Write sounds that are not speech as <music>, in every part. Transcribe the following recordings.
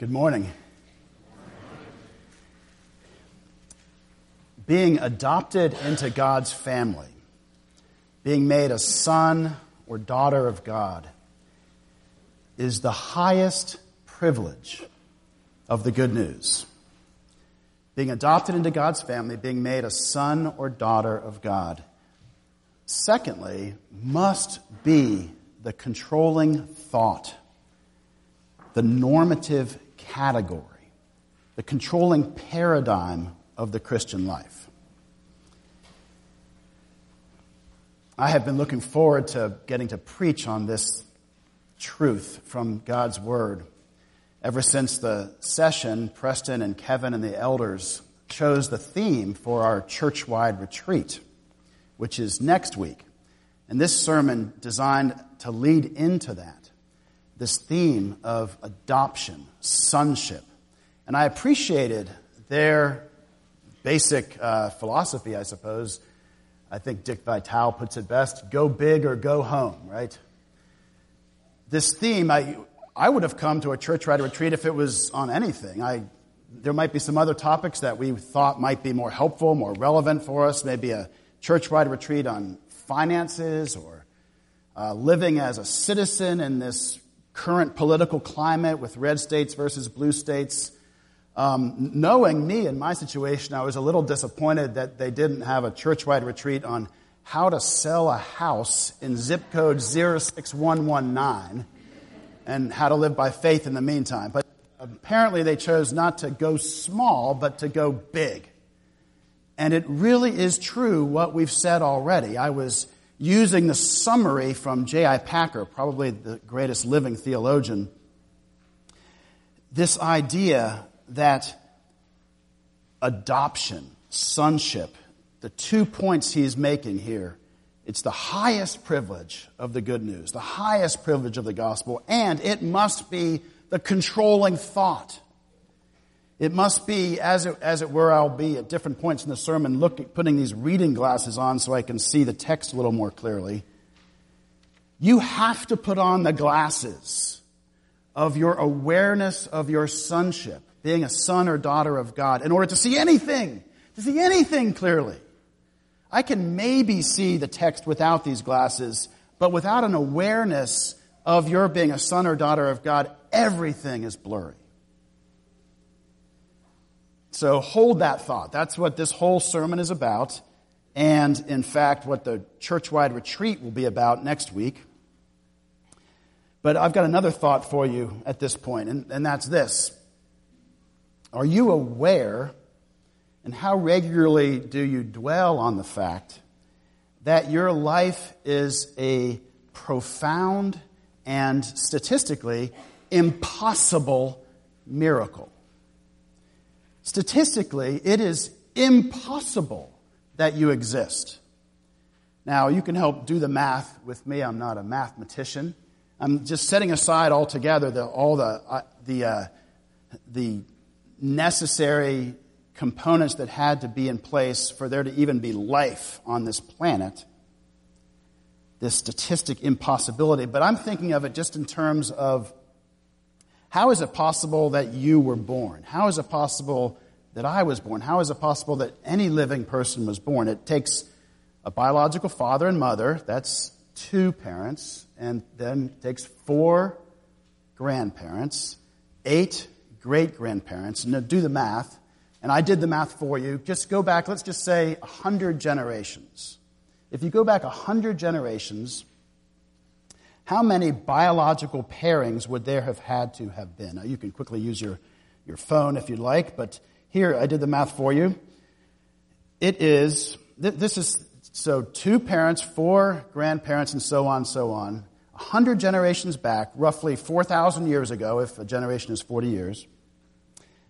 Good morning. Being adopted into God's family, being made a son or daughter of God, is the highest privilege of the good news. Being adopted into God's family, being made a son or daughter of God. Secondly, must be the controlling thought, the normative category, the controlling paradigm of the Christian life. I have been looking forward to getting to preach on this truth from God's Word. Ever since the session, Preston and Kevin and the elders chose the theme for our church wide retreat, which is next week. And this sermon designed to lead into that, this theme of adoption, sonship. And I appreciated their basic uh, philosophy, I suppose. I think Dick Vitale puts it best go big or go home, right? this theme, I, I would have come to a church wide retreat if it was on anything. I, there might be some other topics that we thought might be more helpful, more relevant for us, maybe a church wide retreat on finances or uh, living as a citizen in this current political climate with red states versus blue states. Um, knowing me and my situation, I was a little disappointed that they didn't have a church wide retreat on how to sell a house in zip code 06119 and how to live by faith in the meantime. But apparently they chose not to go small, but to go big. And it really is true what we've said already. I was using the summary from J.I. Packer, probably the greatest living theologian. This idea that adoption, sonship, the two points he's making here. It's the highest privilege of the good news, the highest privilege of the gospel, and it must be the controlling thought. It must be, as it, as it were, I'll be at different points in the sermon looking, putting these reading glasses on so I can see the text a little more clearly. You have to put on the glasses of your awareness of your sonship, being a son or daughter of God, in order to see anything, to see anything clearly. I can maybe see the text without these glasses, but without an awareness of your being a son or daughter of God, everything is blurry. So hold that thought. That's what this whole sermon is about. And in fact, what the church wide retreat will be about next week. But I've got another thought for you at this point, and, and that's this. Are you aware and how regularly do you dwell on the fact that your life is a profound and statistically impossible miracle? Statistically, it is impossible that you exist. Now, you can help do the math with me. I'm not a mathematician. I'm just setting aside altogether the, all the, uh, the, uh, the necessary components that had to be in place for there to even be life on this planet, this statistic impossibility. But I'm thinking of it just in terms of how is it possible that you were born? How is it possible that I was born? How is it possible that any living person was born? It takes a biological father and mother, that's two parents, and then takes four grandparents, eight great grandparents. Now do the math and I did the math for you. Just go back, let's just say 100 generations. If you go back 100 generations, how many biological pairings would there have had to have been? Now, you can quickly use your, your phone if you'd like, but here, I did the math for you. It is, this is, so two parents, four grandparents, and so on, so on. 100 generations back, roughly 4,000 years ago, if a generation is 40 years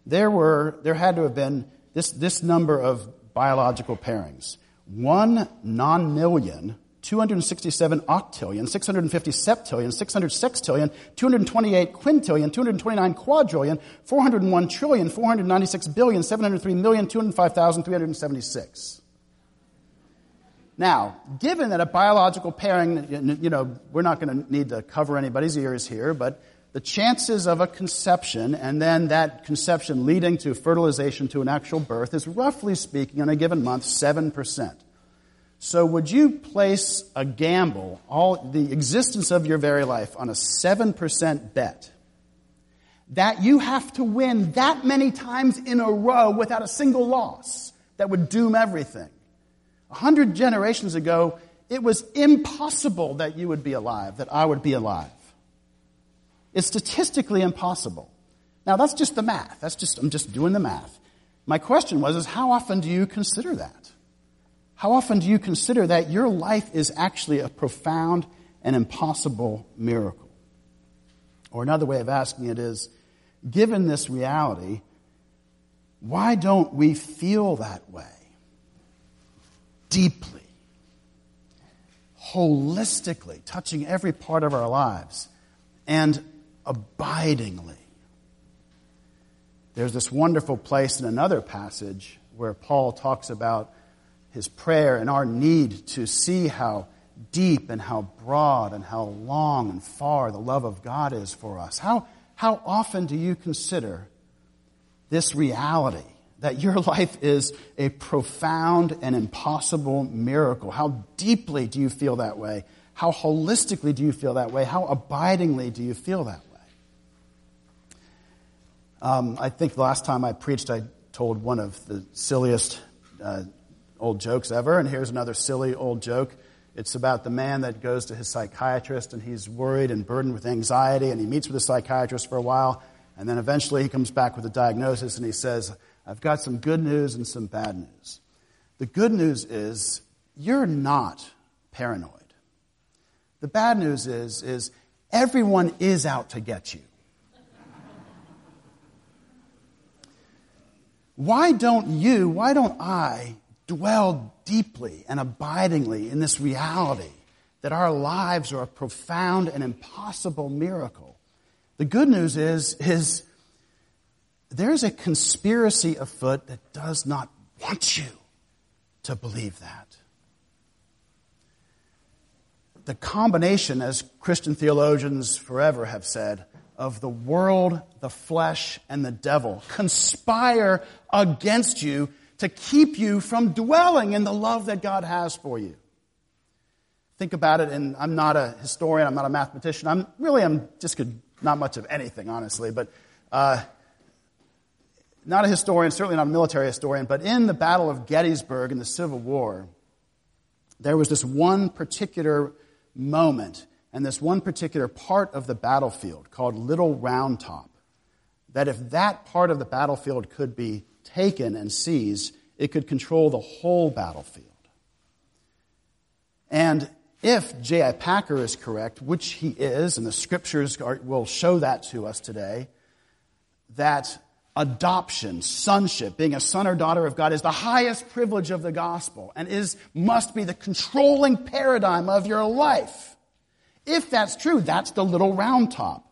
there were, there had to have been this, this number of biological pairings. One non-million, 267 octillion, 650 septillion, 600 sextillion, 228 quintillion, 229 quadrillion, 401 trillion, 496 billion, 703 million, 205,376. Now, given that a biological pairing, you know, we're not going to need to cover anybody's ears here, but the chances of a conception and then that conception leading to fertilization to an actual birth is roughly speaking in a given month 7%. So would you place a gamble, all the existence of your very life on a 7% bet that you have to win that many times in a row without a single loss that would doom everything? A hundred generations ago, it was impossible that you would be alive, that I would be alive. It's statistically impossible. Now that's just the math. That's just, I'm just doing the math. My question was, is how often do you consider that? How often do you consider that your life is actually a profound and impossible miracle? Or another way of asking it is, given this reality, why don't we feel that way? Deeply, holistically, touching every part of our lives, and abidingly. There's this wonderful place in another passage where Paul talks about his prayer and our need to see how deep and how broad and how long and far the love of God is for us. How, how often do you consider this reality that your <laughs> life is a profound and impossible miracle? How deeply do you feel that way? How holistically do you feel that way? How abidingly do you feel that way? Um, I think the last time I preached, I told one of the silliest uh, old jokes ever, and here's another silly old joke. It's about the man that goes to his psychiatrist and he's worried and burdened with anxiety, and he meets with the psychiatrist for a while, and then eventually he comes back with a diagnosis and he says, I've got some good news and some bad news. The good news is you're not paranoid. The bad news is, is everyone is out to get you. Why don't you, why don't I dwell deeply and abidingly in this reality that our lives are a profound and impossible miracle? The good news is, is there's a conspiracy afoot that does not want you to believe that. The combination, as Christian theologians forever have said, of the world, the flesh, and the devil conspire against you to keep you from dwelling in the love that God has for you. Think about it, and I'm not a historian, I'm not a mathematician, I'm really, I'm just good, not much of anything, honestly, but uh, not a historian, certainly not a military historian, but in the Battle of Gettysburg in the Civil War, there was this one particular moment and this one particular part of the battlefield called Little Round Top, that if that part of the battlefield could be taken and seized, it could control the whole battlefield. And if J.I. Packer is correct, which he is, and the scriptures are, will show that to us today, that adoption, sonship, being a son or daughter of God is the highest privilege of the gospel and is, must be the controlling paradigm of your life. If that's true, that's the little round top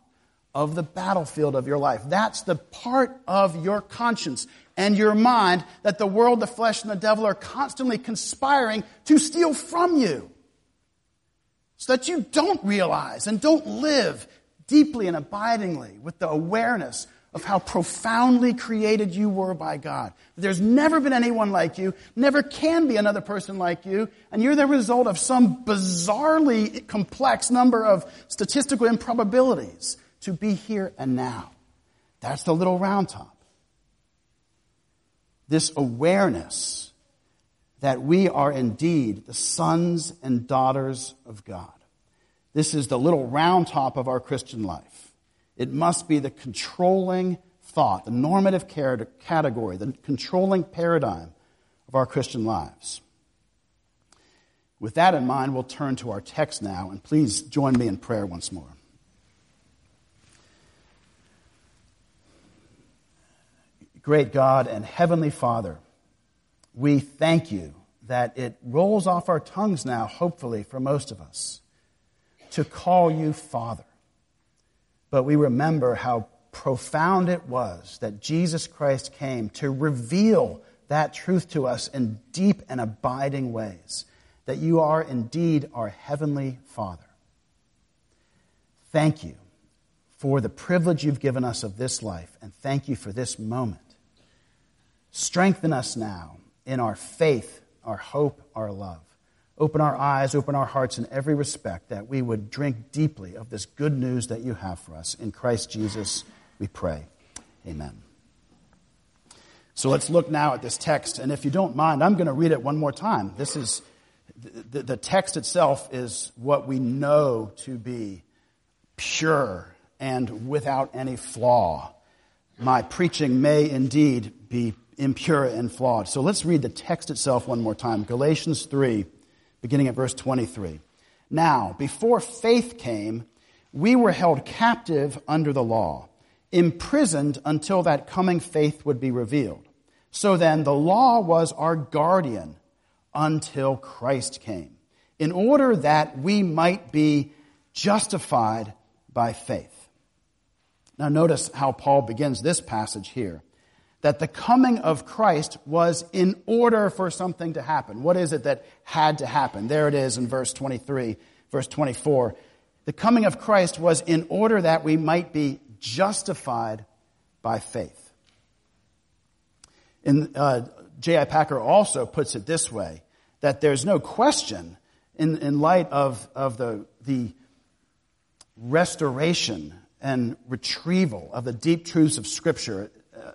of the battlefield of your life. That's the part of your conscience and your mind that the world, the flesh, and the devil are constantly conspiring to steal from you. So that you don't realize and don't live deeply and abidingly with the awareness of how profoundly created you were by God. There's never been anyone like you, never can be another person like you, and you're the result of some bizarrely complex number of statistical improbabilities to be here and now. That's the little round top. This awareness that we are indeed the sons and daughters of God. This is the little round top of our Christian life. It must be the controlling thought, the normative category, the controlling paradigm of our Christian lives. With that in mind, we'll turn to our text now, and please join me in prayer once more. Great God and Heavenly Father, we thank you that it rolls off our tongues now, hopefully, for most of us, to call you Father but we remember how profound it was that Jesus Christ came to reveal that truth to us in deep and abiding ways, that you are indeed our heavenly Father. Thank you for the privilege you've given us of this life, and thank you for this moment. Strengthen us now in our faith, our hope, our love. Open our eyes, open our hearts in every respect that we would drink deeply of this good news that you have for us. In Christ Jesus, we pray. Amen. So let's look now at this text. And if you don't mind, I'm going to read it one more time. This is the, the text itself is what we know to be pure and without any flaw. My preaching may indeed be impure and flawed. So let's read the text itself one more time. Galatians 3, beginning at verse 23. Now, before faith came, we were held captive under the law, imprisoned until that coming faith would be revealed. So then, the law was our guardian until Christ came, in order that we might be justified by faith. Now, notice how Paul begins this passage here that the coming of Christ was in order for something to happen. What is it that had to happen? There it is in verse 23, verse 24. The coming of Christ was in order that we might be justified by faith. In uh, J.I. Packer also puts it this way that there's no question in, in light of, of the, the restoration and retrieval of the deep truths of Scripture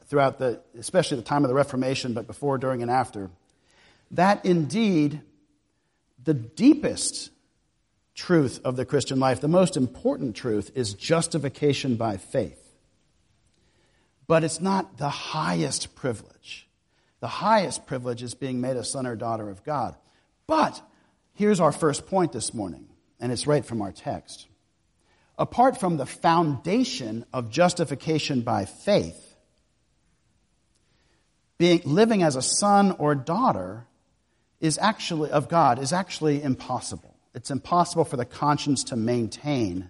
throughout the, especially the time of the Reformation, but before, during, and after, that indeed the deepest truth of the Christian life, the most important truth, is justification by faith. But it's not the highest privilege. The highest privilege is being made a son or daughter of God. But here's our first point this morning, and it's right from our text. Apart from the foundation of justification by faith, being, living as a son or daughter is actually, of God is actually impossible. It's impossible for the conscience to maintain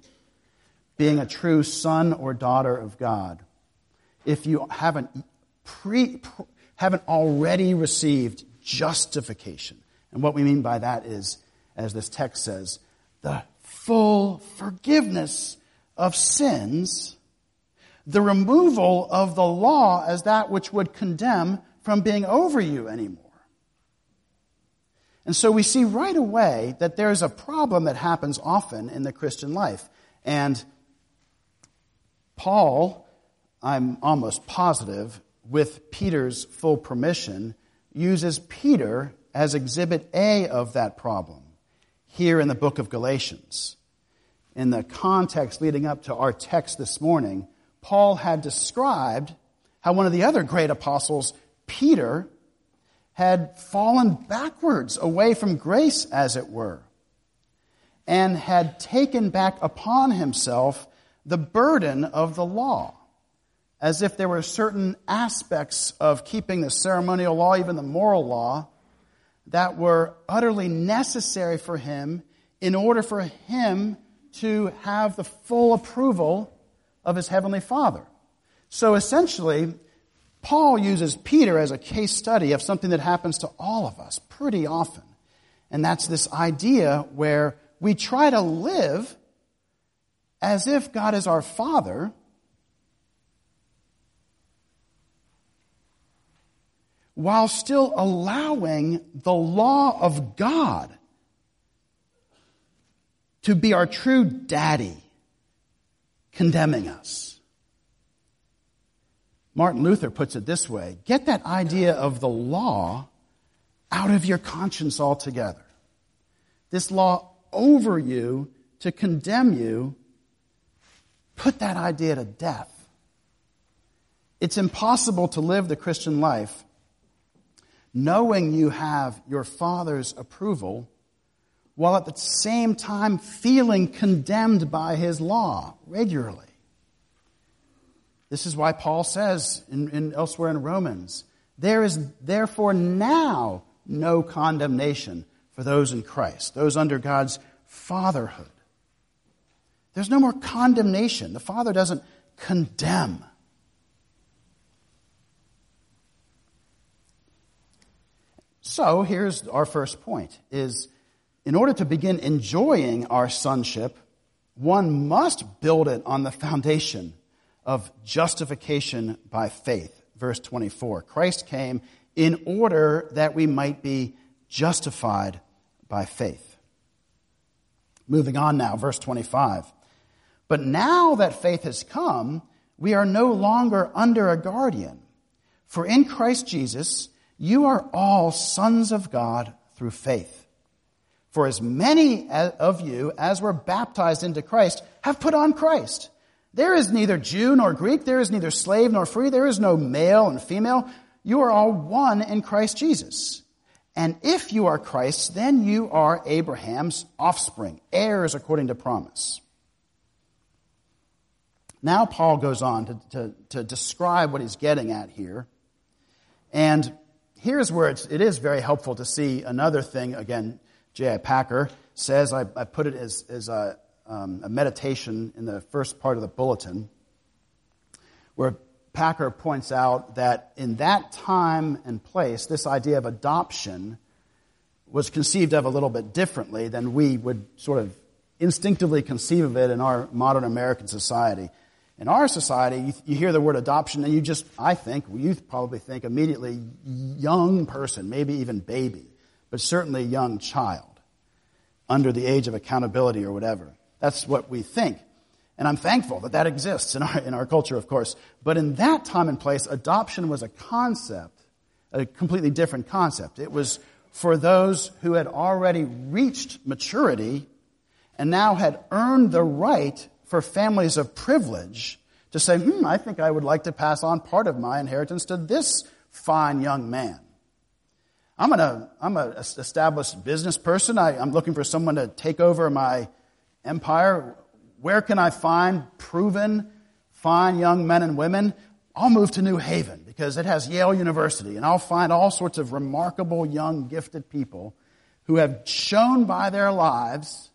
being a true son or daughter of God if you haven't pre, haven't already received justification. And what we mean by that is, as this text says, the full forgiveness of sins, the removal of the law as that which would condemn from being over you anymore. And so we see right away that there's a problem that happens often in the Christian life. And Paul, I'm almost positive, with Peter's full permission, uses Peter as exhibit A of that problem here in the book of Galatians. In the context leading up to our text this morning, Paul had described how one of the other great apostles, Peter, had fallen backwards away from grace, as it were, and had taken back upon himself the burden of the law as if there were certain aspects of keeping the ceremonial law, even the moral law, that were utterly necessary for him in order for him to have the full approval of his heavenly Father. So essentially, Paul uses Peter as a case study of something that happens to all of us pretty often. And that's this idea where we try to live as if God is our Father while still allowing the law of God to be our true daddy, condemning us. Martin Luther puts it this way get that idea of the law out of your conscience altogether. This law over you to condemn you, put that idea to death. It's impossible to live the Christian life knowing you have your Father's approval, while at the same time feeling condemned by His law regularly. This is why Paul says in, in, elsewhere in Romans, there is therefore now no condemnation for those in Christ, those under God's fatherhood. There's no more condemnation. The Father doesn't condemn. So here's our first point is in order to begin enjoying our sonship, one must build it on the foundation of justification by faith. Verse 24. Christ came in order that we might be justified by faith. Moving on now, verse 25. But now that faith has come, we are no longer under a guardian. For in Christ Jesus, you are all sons of God through faith. For as many of you as were baptized into Christ have put on Christ. There is neither Jew nor Greek, there is neither slave nor free, there is no male and female. You are all one in Christ Jesus. And if you are Christ's, then you are Abraham's offspring, heirs according to promise. Now, Paul goes on to, to, to describe what he's getting at here. And here's where it's, it is very helpful to see another thing. Again, J.I. Packer says, I, I put it as, as a, um, a meditation in the first part of the bulletin, where Packer points out that in that time and place, this idea of adoption was conceived of a little bit differently than we would sort of instinctively conceive of it in our modern American society. In our society, you, you, hear the word adoption and you just, I think, you probably think immediately young person, maybe even baby, but certainly a young child under the age of accountability or whatever. That's what we think. And I'm thankful that that exists in our, in our culture, of course. But in that time and place, adoption was a concept, a completely different concept. It was for those who had already reached maturity and now had earned the right for families of privilege to say, hmm, I think I would like to pass on part of my inheritance to this fine young man. I'm an I'm an established business person. I, I'm looking for someone to take over my empire. Where can I find proven, fine young men and women? I'll move to New Haven because it has Yale University, and I'll find all sorts of remarkable, young, gifted people who have shown by their lives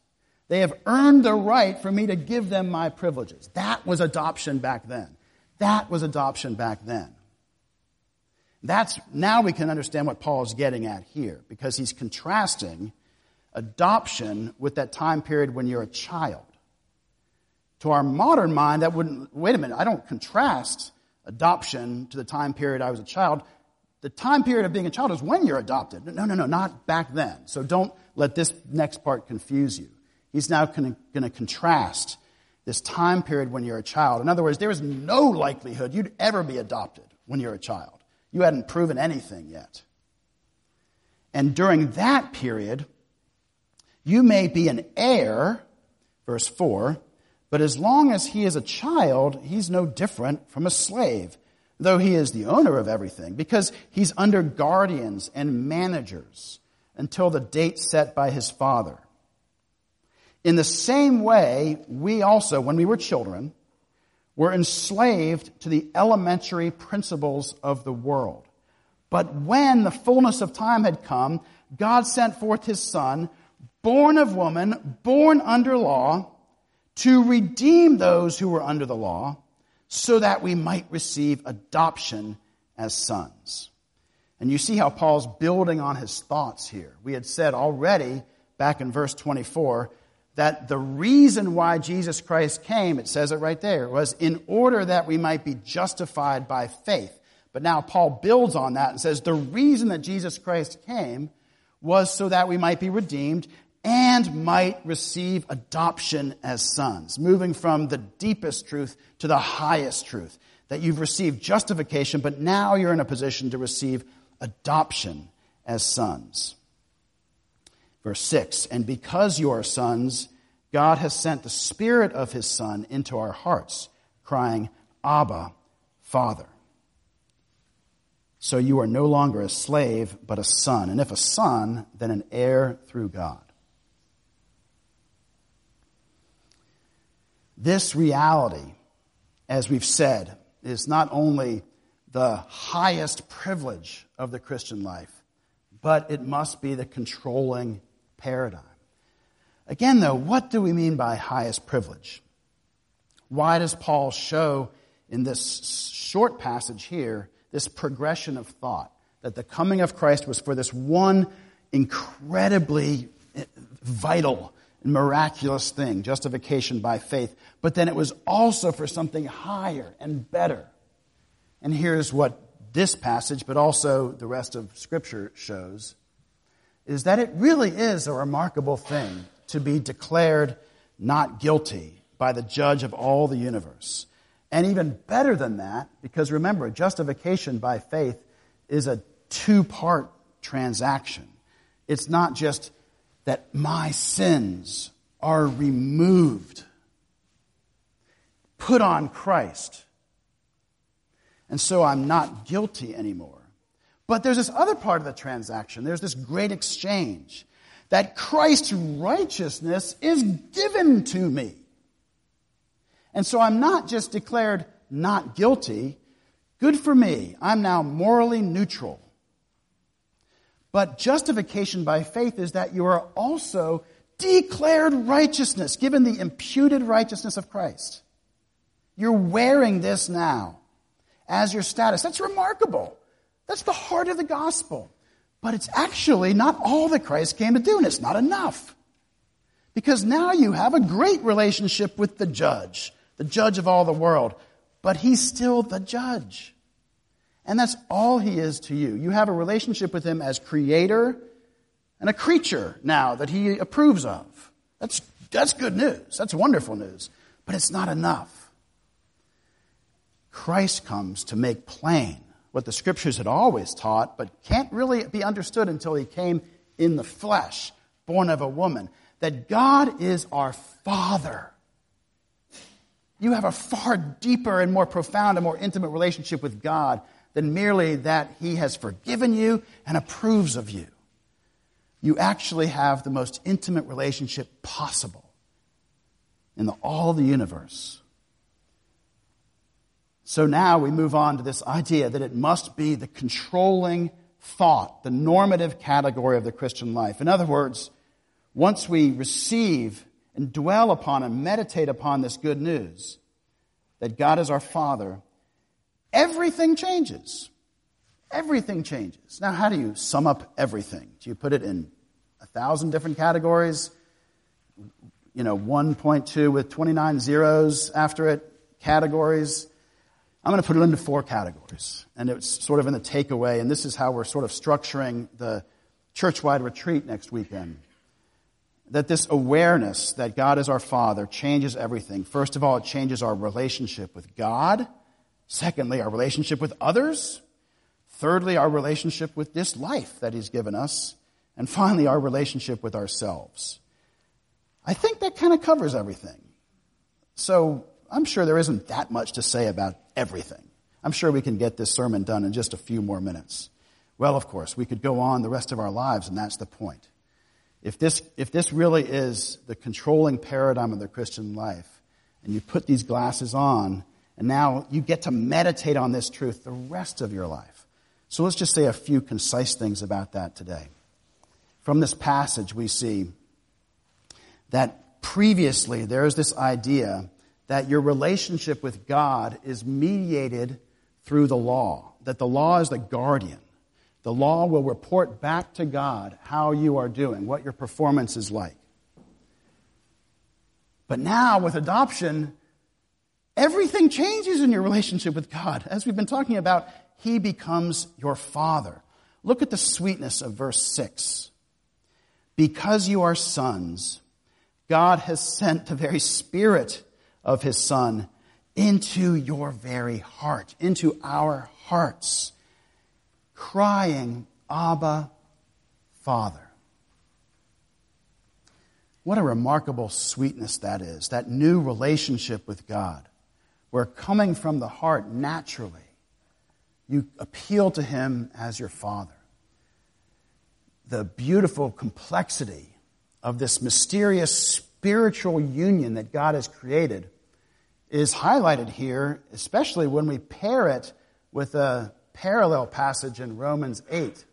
they have earned the right for me to give them my privileges. That was adoption back then. That was adoption back then. That's, now we can understand what Paul is getting at here because he's contrasting adoption with that time period when you're a child. To our modern mind, that wouldn't, wait a minute, I don't contrast adoption to the time period I was a child. The time period of being a child is when you're adopted. No, no, no, not back then. So don't let this next part confuse you. He's now going to contrast this time period when you're a child. In other words, there is no likelihood you'd ever be adopted when you're a child. You hadn't proven anything yet. And during that period, you may be an heir, verse 4, but as long as he is a child, he's no different from a slave, though he is the owner of everything, because he's under guardians and managers until the date set by his father. In the same way, we also, when we were children, were enslaved to the elementary principles of the world. But when the fullness of time had come, God sent forth his son, born of woman, born under law, to redeem those who were under the law, so that we might receive adoption as sons. And you see how Paul's building on his thoughts here. We had said already back in verse 24 that the reason why Jesus Christ came, it says it right there, was in order that we might be justified by faith. But now Paul builds on that and says the reason that Jesus Christ came was so that we might be redeemed and might receive adoption as sons, moving from the deepest truth to the highest truth. That you've received justification, but now you're in a position to receive adoption as sons. Verse 6 And because you are sons, God has sent the Spirit of His Son into our hearts, crying, Abba, Father. So you are no longer a slave, but a son. And if a son, then an heir through God. This reality, as we've said, is not only the highest privilege of the Christian life, but it must be the controlling paradigm. Again, though, what do we mean by highest privilege? Why does Paul show in this short passage here this progression of thought that the coming of Christ was for this one incredibly eh, vital and miraculous thing, justification by faith, but then it was also for something higher and better. And here's what this passage, but also the rest of Scripture shows, is that it really is a remarkable thing to be declared not guilty by the judge of all the universe. And even better than that, because remember, justification by faith is a two part transaction. It's not just that my sins are removed, put on Christ, and so I'm not guilty anymore. But there's this other part of the transaction. There's this great exchange that Christ's righteousness is given to me. And so I'm not just declared not guilty. Good for me. I'm now morally neutral. But justification by faith is that you are also declared righteousness, given the imputed righteousness of Christ. You're wearing this now as your status. That's remarkable. That's the heart of the gospel. But it's actually not all that Christ came to do, and it's not enough. Because now you have a great relationship with the judge, the judge of all the world, but he's still the judge. And that's all he is to you. You have a relationship with him as creator and a creature now that he approves of. That's, that's good news. That's wonderful news. But it's not enough. Christ comes to make plain what the scriptures had always taught, but can't really be understood until he came in the flesh, born of a woman, that God is our Father. You have a far deeper and more profound and more intimate relationship with God than merely that He has forgiven you and approves of you. You actually have the most intimate relationship possible in the, all the universe so now we move on to this idea that it must be the controlling thought, the normative category of the Christian life. In other words, once we receive and dwell upon and meditate upon this good news that God is our Father, everything changes. Everything changes. Now, how do you sum up everything? Do you put it in a thousand different categories? You know, 1.2 with 29 zeros after it, categories? I'm going to put it into four categories. And it's sort of in the takeaway, and this is how we're sort of structuring the church-wide retreat next weekend. That this awareness that God is our Father changes everything. First of all, it changes our relationship with God. Secondly, our relationship with others. Thirdly, our relationship with this life that He's given us. And finally, our relationship with ourselves. I think that kind of covers everything. So I'm sure there isn't that much to say about everything. I'm sure we can get this sermon done in just a few more minutes. Well, of course, we could go on the rest of our lives, and that's the point. If this, if this really is the controlling paradigm of the Christian life, and you put these glasses on, and now you get to meditate on this truth the rest of your life. So let's just say a few concise things about that today. From this passage, we see that previously there is this idea that your relationship with God is mediated through the law, that the law is the guardian. The law will report back to God how you are doing, what your performance is like. But now, with adoption, everything changes in your relationship with God. As we've been talking about, He becomes your Father. Look at the sweetness of verse 6. Because you are sons, God has sent the very Spirit of his son into your very heart, into our hearts, crying, Abba, Father. What a remarkable sweetness that is, that new relationship with God, where coming from the heart naturally, you appeal to Him as your Father. The beautiful complexity of this mysterious spiritual union that God has created is highlighted here, especially when we pair it with a parallel passage in Romans 8,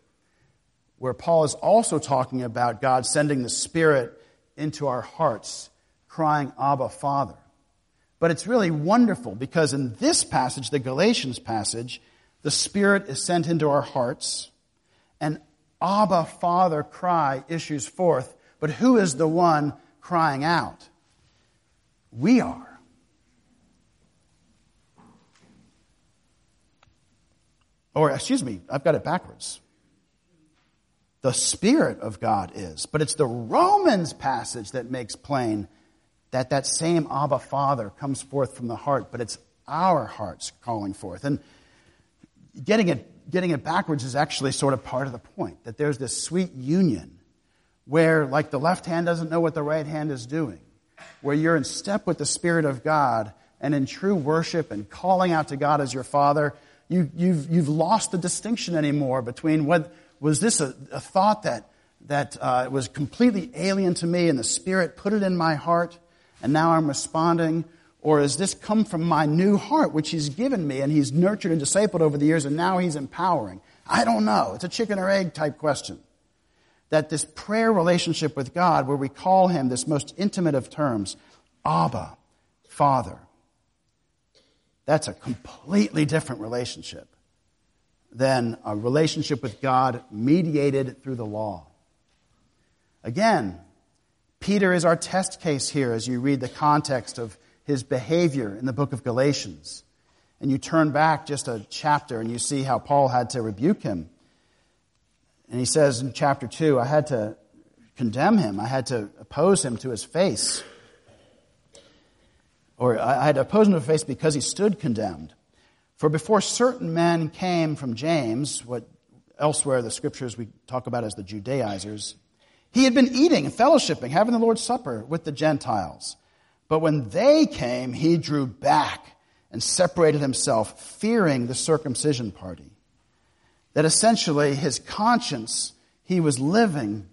where Paul is also talking about God sending the Spirit into our hearts, crying, Abba, Father. But it's really wonderful because in this passage, the Galatians passage, the Spirit is sent into our hearts, and Abba, Father cry issues forth. But who is the one crying out. We are. Or, excuse me, I've got it backwards. The Spirit of God is. But it's the Romans passage that makes plain that that same Abba Father comes forth from the heart, but it's our hearts calling forth. And getting it, getting it backwards is actually sort of part of the point that there's this sweet union where, like, the left hand doesn't know what the right hand is doing, where you're in step with the Spirit of God and in true worship and calling out to God as your Father. You, you've, you've lost the distinction anymore between what was this a, a thought that, that uh, was completely alien to me and the Spirit put it in my heart and now I'm responding? Or has this come from my new heart, which He's given me and He's nurtured and discipled over the years and now He's empowering? I don't know. It's a chicken or egg type question. That this prayer relationship with God, where we call Him this most intimate of terms, Abba, Father, that's a completely different relationship than a relationship with God mediated through the law. Again, Peter is our test case here as you read the context of his behavior in the book of Galatians. And you turn back just a chapter and you see how Paul had to rebuke him. And he says in chapter 2, I had to condemn him, I had to oppose him to his face. Or I had opposed him to his face because he stood condemned. For before certain men came from James, what elsewhere the scriptures we talk about as the Judaizers, he had been eating and fellowshipping, having the Lord's Supper with the Gentiles. But when they came, he drew back and separated himself, fearing the circumcision party. That essentially his conscience, he was living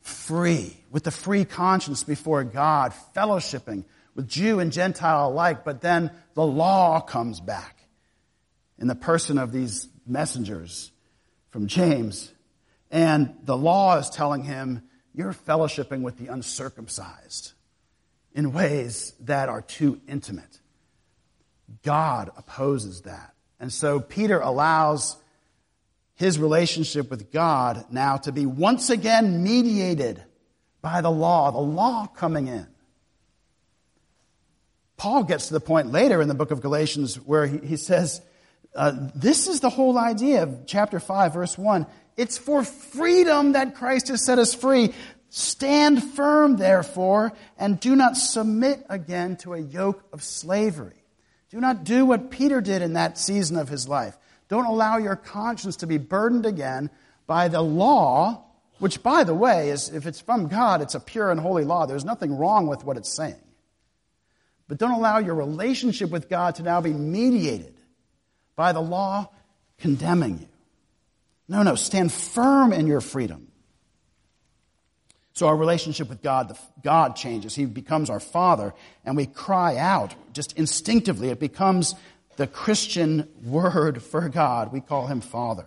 free, with the free conscience before God, fellowshipping with Jew and Gentile alike, but then the law comes back in the person of these messengers from James and the law is telling him, you're fellowshipping with the uncircumcised in ways that are too intimate. God opposes that. And so Peter allows his relationship with God now to be once again mediated by the law, the law coming in. Paul gets to the point later in the book of Galatians where he, he says, uh, This is the whole idea of chapter 5, verse 1. It's for freedom that Christ has set us free. Stand firm, therefore, and do not submit again to a yoke of slavery. Do not do what Peter did in that season of his life. Don't allow your conscience to be burdened again by the law, which, by the way, is, if it's from God, it's a pure and holy law. There's nothing wrong with what it's saying. But don't allow your relationship with God to now be mediated by the law condemning you. No, no, stand firm in your freedom. So our relationship with God, God changes. He becomes our Father, and we cry out just instinctively. It becomes the Christian word for God. We call him Father.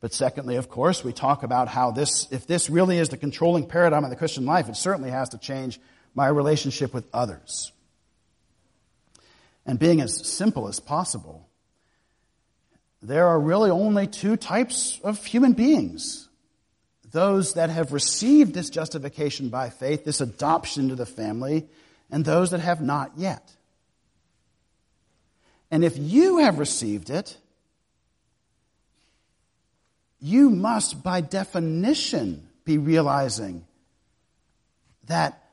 But secondly, of course, we talk about how this, if this really is the controlling paradigm of the Christian life, it certainly has to change my relationship with others. And being as simple as possible, there are really only two types of human beings those that have received this justification by faith, this adoption into the family, and those that have not yet. And if you have received it, you must, by definition, be realizing that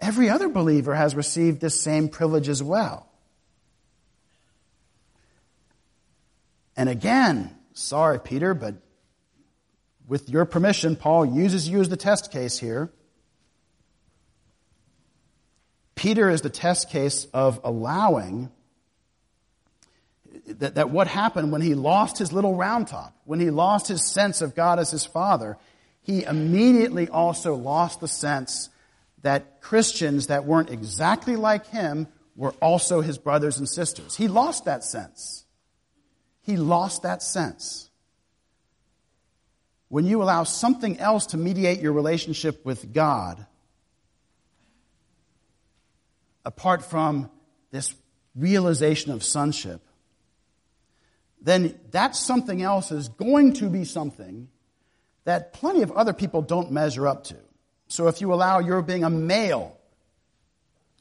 every other believer has received this same privilege as well. And again, sorry, Peter, but with your permission, Paul uses you as the test case here. Peter is the test case of allowing that, that what happened when he lost his little round top, when he lost his sense of God as his father, he immediately also lost the sense that Christians that weren't exactly like him were also his brothers and sisters. He lost that sense. He lost that sense. When you allow something else to mediate your relationship with God, apart from this realization of sonship, then that something else is going to be something that plenty of other people don't measure up to. So if you allow your being a male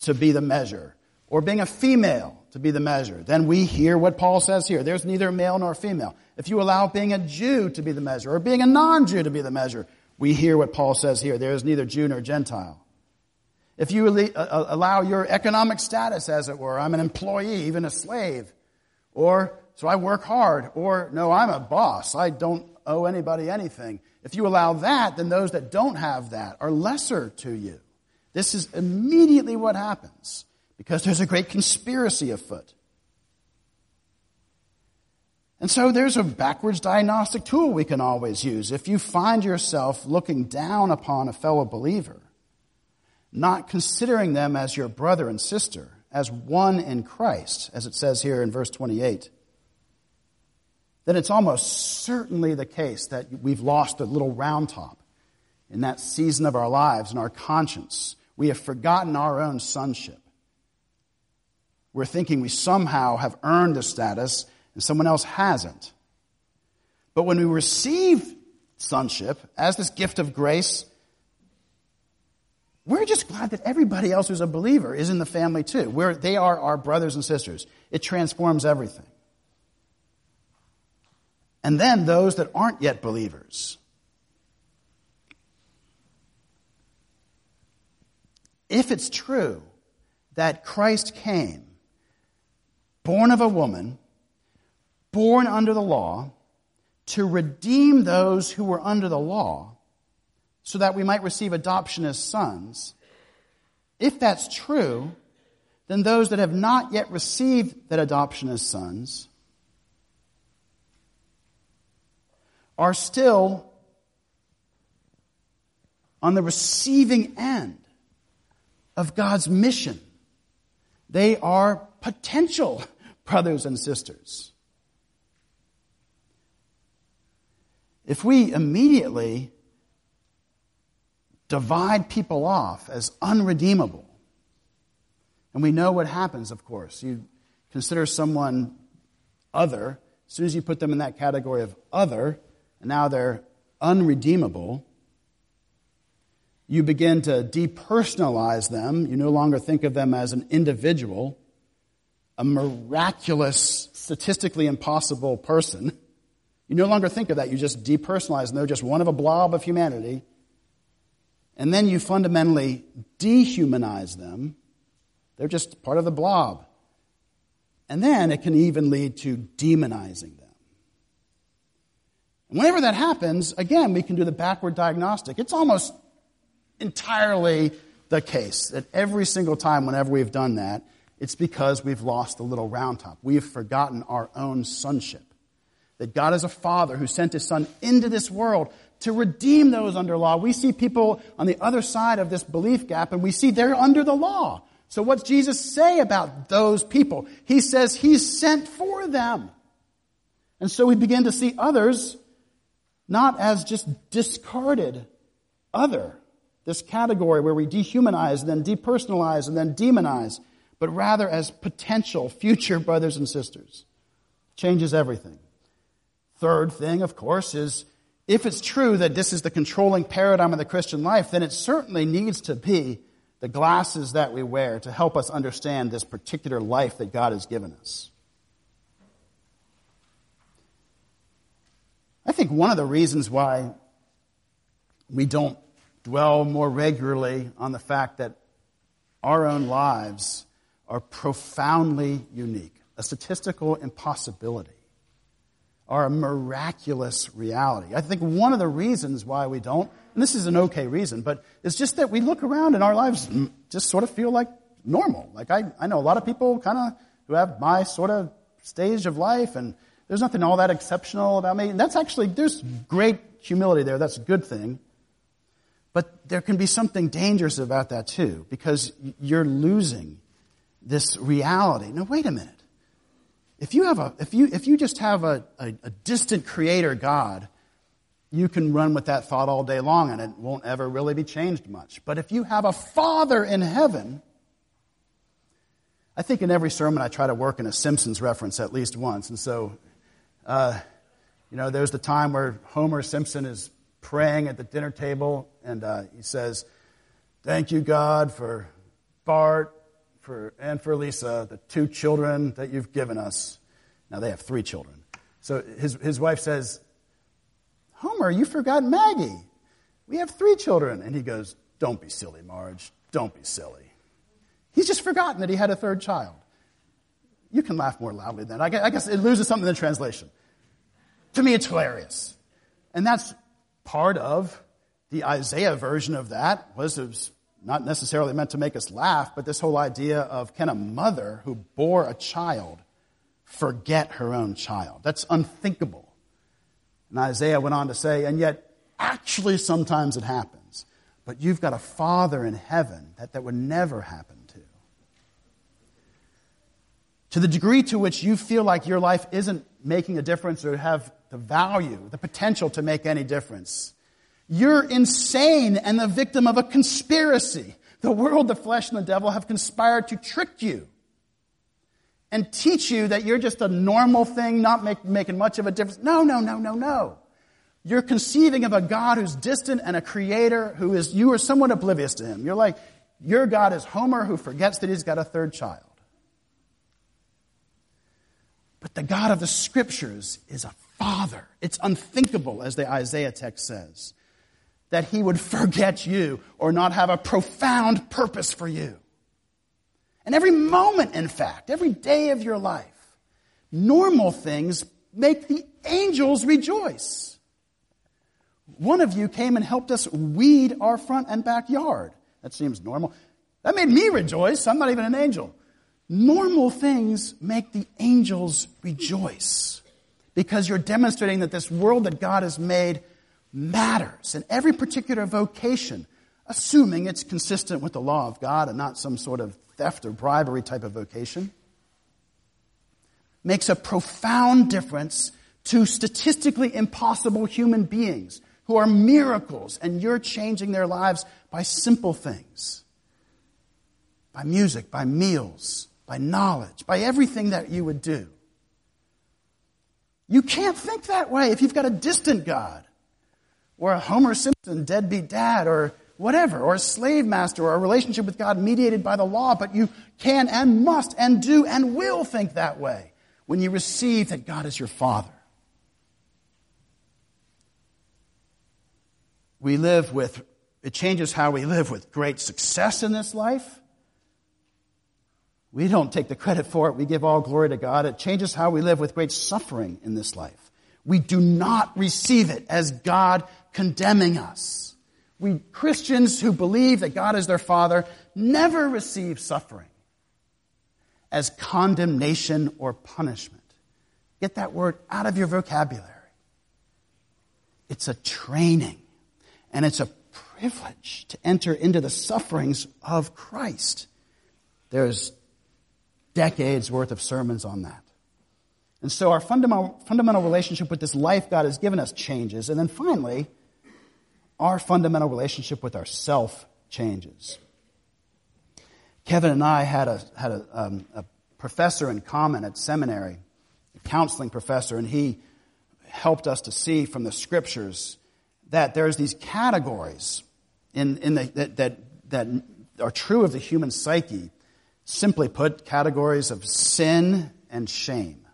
to be the measure, or being a female to be the measure, then we hear what Paul says here. There's neither male nor female. If you allow being a Jew to be the measure, or being a non-Jew to be the measure, we hear what Paul says here. There is neither Jew nor Gentile. If you uh, uh, allow your economic status, as it were, I'm an employee, even a slave, or so I work hard, or no, I'm a boss, I don't owe anybody anything. If you allow that, then those that don't have that are lesser to you. This is immediately what happens because there's a great conspiracy afoot. And so there's a backwards diagnostic tool we can always use. If you find yourself looking down upon a fellow believer, not considering them as your brother and sister, as one in Christ, as it says here in verse 28, then it's almost certainly the case that we've lost a little round top in that season of our lives and our conscience. We have forgotten our own sonship. We're thinking we somehow have earned a status and someone else hasn't. But when we receive sonship as this gift of grace, we're just glad that everybody else who's a believer is in the family too. We're, they are our brothers and sisters. It transforms everything. And then those that aren't yet believers. If it's true that Christ came, born of a woman, born under the law, to redeem those who were under the law, so that we might receive adoption as sons, if that's true, then those that have not yet received that adoption as sons are still on the receiving end of God's mission. They are potential <laughs> brothers and sisters. If we immediately divide people off as unredeemable, and we know what happens, of course, you consider someone other, as soon as you put them in that category of other, now they're unredeemable, you begin to depersonalize them. You no longer think of them as an individual, a miraculous, statistically impossible person. You no longer think of that. You just depersonalize them. They're just one of a blob of humanity. And then you fundamentally dehumanize them. They're just part of the blob. And then it can even lead to demonizing them. Whenever that happens, again, we can do the backward diagnostic. It's almost entirely the case that every single time, whenever we've done that, it's because we've lost the little round top. We have forgotten our own sonship. That God is a father who sent his son into this world to redeem those under law. We see people on the other side of this belief gap and we see they're under the law. So what's Jesus say about those people? He says he's sent for them. And so we begin to see others not as just discarded other, this category where we dehumanize and then depersonalize and then demonize, but rather as potential future brothers and sisters. Changes everything. Third thing, of course, is if it's true that this is the controlling paradigm of the Christian life, then it certainly needs to be the glasses that we wear to help us understand this particular life that God has given us. I think one of the reasons why we don't dwell more regularly on the fact that our own lives are profoundly unique, a statistical impossibility, are a miraculous reality. I think one of the reasons why we don't, and this is an okay reason, but it's just that we look around and our lives just sort of feel like normal. Like I, I know a lot of people kind of who have my sort of stage of life and there's nothing all that exceptional about me. And that's actually, there's great humility there. That's a good thing. But there can be something dangerous about that too, because you're losing this reality. Now, wait a minute. If you have a, if you, if you just have a, a, a distant creator God, you can run with that thought all day long and it won't ever really be changed much. But if you have a father in heaven, I think in every sermon I try to work in a Simpsons reference at least once. And so uh, you know, there's the time where Homer Simpson is praying at the dinner table, and uh, he says, Thank you, God, for Bart for, and for Lisa, the two children that you've given us. Now they have three children. So his, his wife says, Homer, you forgot Maggie. We have three children. And he goes, Don't be silly, Marge. Don't be silly. He's just forgotten that he had a third child. You can laugh more loudly then. I guess it loses something in the translation. To me, it's hilarious. And that's part of the Isaiah version of that was, was not necessarily meant to make us laugh, but this whole idea of can a mother who bore a child forget her own child? That's unthinkable. And Isaiah went on to say, and yet actually sometimes it happens. But you've got a father in heaven that that would never happen to. The degree to which you feel like your life isn't making a difference or have the value, the potential to make any difference, you're insane and the victim of a conspiracy. The world, the flesh, and the devil have conspired to trick you and teach you that you're just a normal thing, not make, making much of a difference. No, no, no, no, no. You're conceiving of a God who's distant and a creator who is, you are somewhat oblivious to him. You're like, your God is Homer who forgets that he's got a third child. But the God of the scriptures is a father. It's unthinkable, as the Isaiah text says that he would forget you or not have a profound purpose for you. And every moment, in fact, every day of your life, normal things make the angels rejoice. One of you came and helped us weed our front and backyard. That seems normal. That made me rejoice. I'm not even an angel. Normal things make the angels rejoice because you're demonstrating that this world that God has made matters. And every particular vocation, assuming it's consistent with the law of God and not some sort of theft or bribery type of vocation, makes a profound difference to statistically impossible human beings who are miracles, and you're changing their lives by simple things by music, by meals, by knowledge, by everything that you would do. You can't think that way if you've got a distant God or a Homer Simpson deadbeat dad or whatever, or a slave master or a relationship with God mediated by the law, but you can and must and do and will think that way when you receive that God is your Father. We live with, it changes how we live with great success in this life. We don't take the credit for it. We give all glory to God. It changes how we live with great suffering in this life. We do not receive it as God condemning us. We Christians who believe that God is their Father never receive suffering as condemnation or punishment. Get that word out of your vocabulary. It's a training and it's a privilege to enter into the sufferings of Christ. There's decades worth of sermons on that. And so our fundamental, fundamental relationship with this life God has given us changes. And then finally, our fundamental relationship with ourself changes. Kevin and I had a, had a, um, a professor in common at seminary, a counseling professor, and he helped us to see from the scriptures that there's these categories in, in the, that, that, that are true of the human psyche. Simply put, categories of sin and shame.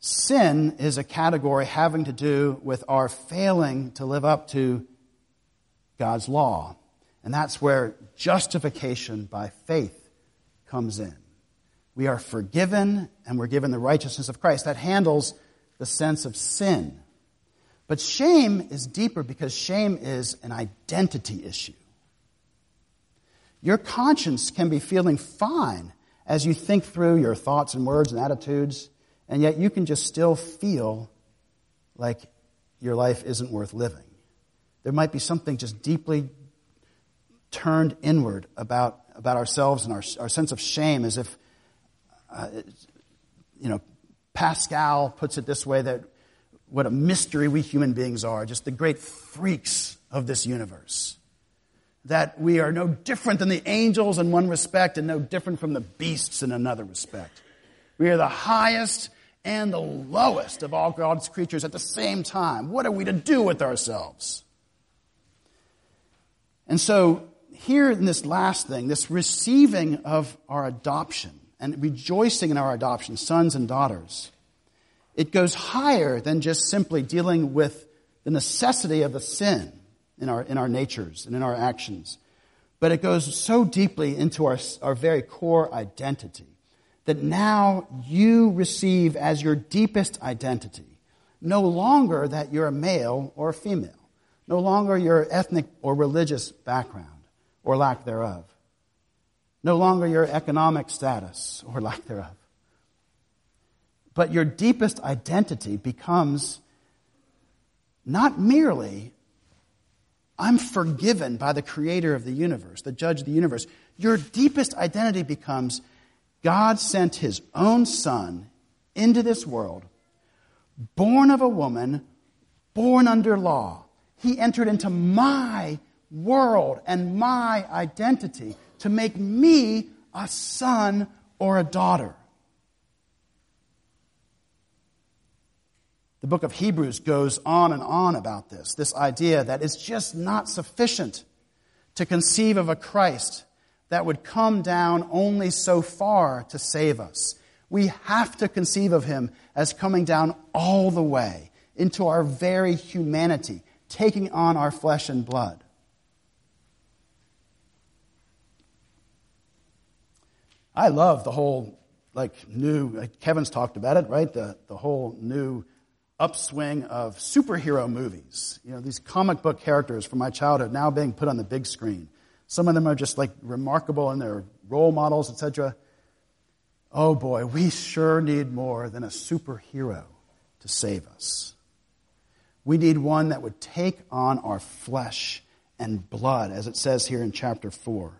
Sin is a category having to do with our failing to live up to God's law. And that's where justification by faith comes in. We are forgiven and we're given the righteousness of Christ. That handles the sense of sin. But shame is deeper because shame is an identity issue. Your conscience can be feeling fine as you think through your thoughts and words and attitudes and yet you can just still feel like your life isn't worth living. There might be something just deeply turned inward about, about ourselves and our, our sense of shame, as if, uh, you know, Pascal puts it this way that what a mystery we human beings are, just the great freaks of this universe. That we are no different than the angels in one respect and no different from the beasts in another respect. We are the highest and the lowest of all God's creatures at the same time. What are we to do with ourselves? And so, here in this last thing, this receiving of our adoption and rejoicing in our adoption, sons and daughters, it goes higher than just simply dealing with the necessity of the sin in our, in our natures and in our actions. But it goes so deeply into our, our very core identity that now you receive as your deepest identity no longer that you're a male or a female, no longer your ethnic or religious background or lack thereof, no longer your economic status or lack thereof. But your deepest identity becomes not merely I'm forgiven by the creator of the universe, the judge of the universe. Your deepest identity becomes God sent his own son into this world, born of a woman, born under law. He entered into my world and my identity to make me a son or a daughter. The book of Hebrews goes on and on about this, this idea that it's just not sufficient to conceive of a Christ that would come down only so far to save us. We have to conceive of him as coming down all the way into our very humanity, taking on our flesh and blood. I love the whole, like, new, like Kevin's talked about it, right? The, the whole new upswing of superhero movies. You know, these comic book characters from my childhood now being put on the big screen. Some of them are just like remarkable in their role models, etc. Oh boy, we sure need more than a superhero to save us. We need one that would take on our flesh and blood, as it says here in chapter 4.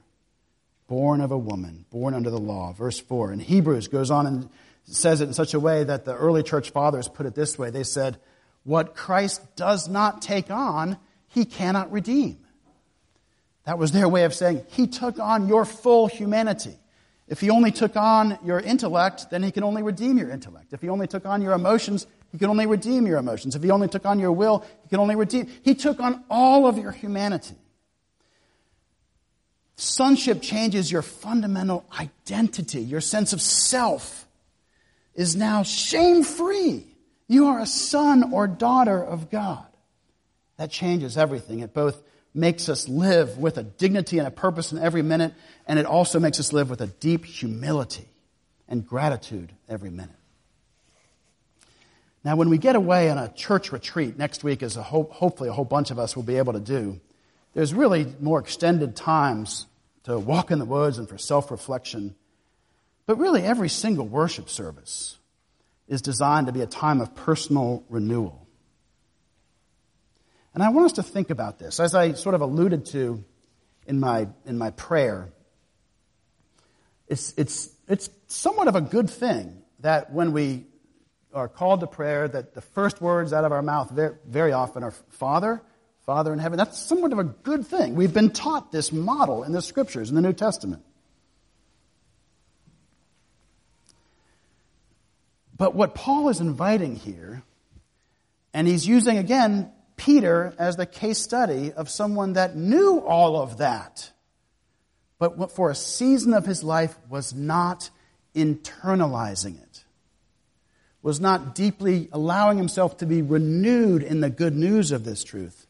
Born of a woman, born under the law. Verse 4. And Hebrews goes on and says it in such a way that the early church fathers put it this way. They said, What Christ does not take on, he cannot redeem. That was their way of saying, He took on your full humanity. If He only took on your intellect, then He can only redeem your intellect. If He only took on your emotions, He can only redeem your emotions. If He only took on your will, He can only redeem. He took on all of your humanity. Sonship changes your fundamental identity, your sense of self is now shame free. You are a son or daughter of God. That changes everything. It both makes us live with a dignity and a purpose in every minute, and it also makes us live with a deep humility and gratitude every minute. Now, when we get away on a church retreat next week, as a hope, hopefully a whole bunch of us will be able to do, there's really more extended times to walk in the woods and for self reflection but really, every single worship service is designed to be a time of personal renewal. And I want us to think about this. As I sort of alluded to in my, in my prayer, it's, it's, it's somewhat of a good thing that when we are called to prayer, that the first words out of our mouth very, very often are Father, Father in heaven. That's somewhat of a good thing. We've been taught this model in the scriptures, in the New Testament. But what Paul is inviting here, and he's using again Peter as the case study of someone that knew all of that, but for a season of his life was not internalizing it, was not deeply allowing himself to be renewed in the good news of this truth.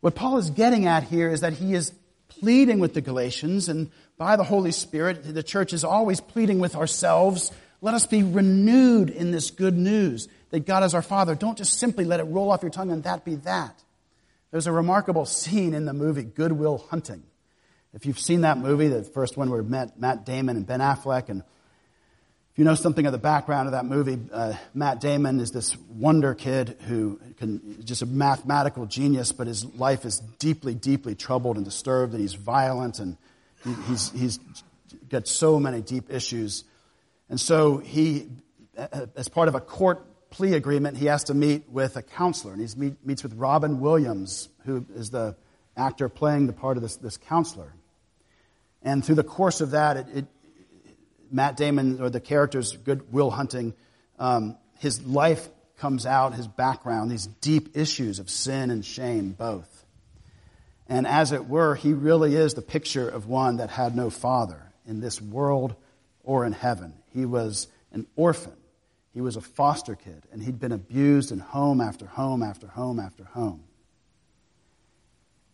What Paul is getting at here is that he is pleading with the Galatians, and by the Holy Spirit, the church is always pleading with ourselves let us be renewed in this good news that God is our Father. Don't just simply let it roll off your tongue and that be that. There's a remarkable <laughs> scene in the movie Good Will Hunting. If you've seen that movie, the first one where Matt Damon and Ben Affleck, and if you know something of the background of that movie, uh, Matt Damon is this wonder kid who can just a mathematical genius, but his life is deeply, deeply troubled and disturbed, and he's violent, and he, he's he's got so many deep issues. And so he, as part of a court plea agreement, he has to meet with a counselor. And he meet, meets with Robin Williams, who is the actor playing the part of this, this counselor. And through the course of that, it, it, Matt Damon, or the character's good will hunting, um, his life comes out, his background, these deep issues of sin and shame, both. And as it were, he really is the picture of one that had no father in this world or in heaven. He was an orphan. He was a foster kid, and he'd been abused in home after home after home after home.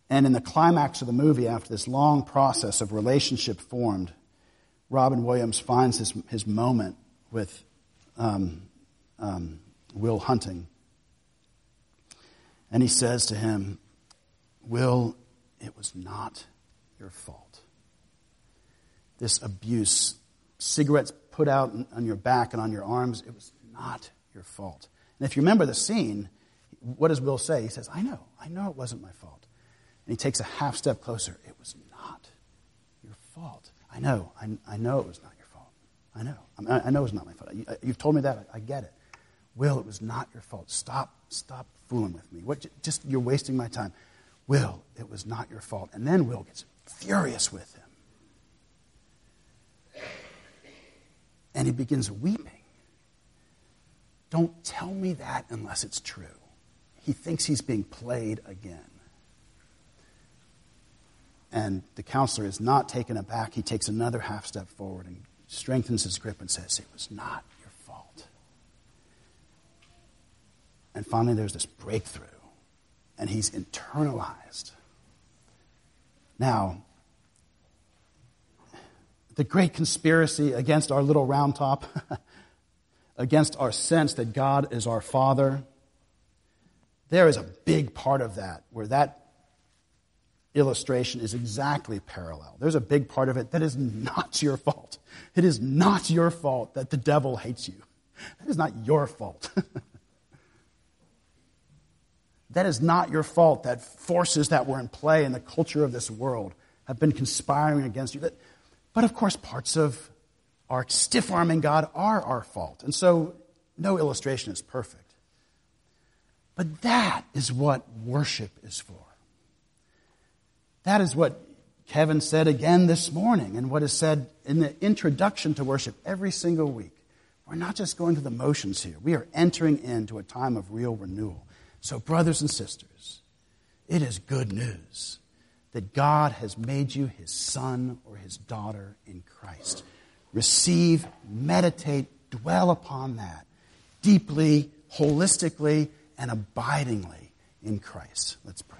And in the climax of the movie, after this long process of relationship formed, Robin Williams finds his, his moment with um, um, Will Hunting. And he says to him, Will, it was not your fault. This abuse, cigarettes put out on your back and on your arms, it was not your fault. And if you remember the scene, what does Will say? He says, I know, I know it wasn't my fault. And he takes a half step closer. It was not your fault. I know, I, I know it was not your fault. I know. I, I know was not my fault. You, uh, have told me that. I, I get it. Will, it was not your fault. Stop, stop fooling with me. What, just, you're wasting my time. Will, it was not your fault. And then Will gets furious with him. And he begins weeping. Don't tell me that unless it's true. He thinks he's being played again. And the counselor is not taken aback. He takes another half step forward and strengthens his grip and says, It was not your fault. And finally, there's this breakthrough, and he's internalized. Now, the great conspiracy against our little round top, <laughs> against our sense that God is our Father, there is a big part of that where that illustration is exactly parallel. There's a big part of it that is not your fault. It is not your fault that the devil hates you. That is not your fault. <laughs> that is not your fault that forces that were in play in the culture of this world have been conspiring against you. But of course, parts of our stiff arming God are our fault. And so no illustration is perfect. But that is what worship is for. That is what Kevin said again this morning and what is said in the introduction to worship every single week. We're not just going through the motions here. We are entering into a time of real renewal. So, brothers and sisters, it is good news that God has made you his son or his daughter in Christ. Receive, meditate, dwell upon that deeply, holistically, and abidingly in Christ. Let's pray.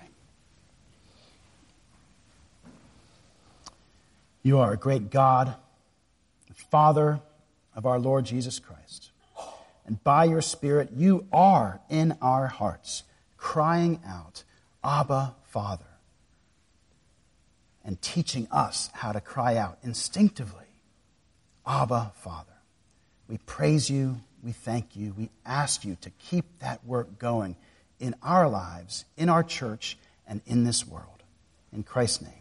You are a great God, Father of our Lord Jesus Christ. And by your Spirit, you are in our hearts, crying out, Abba, Father, and teaching us how to cry out instinctively, Abba, Father. We praise you, we thank you, we ask you to keep that work going in our lives, in our church, and in this world. In Christ's name.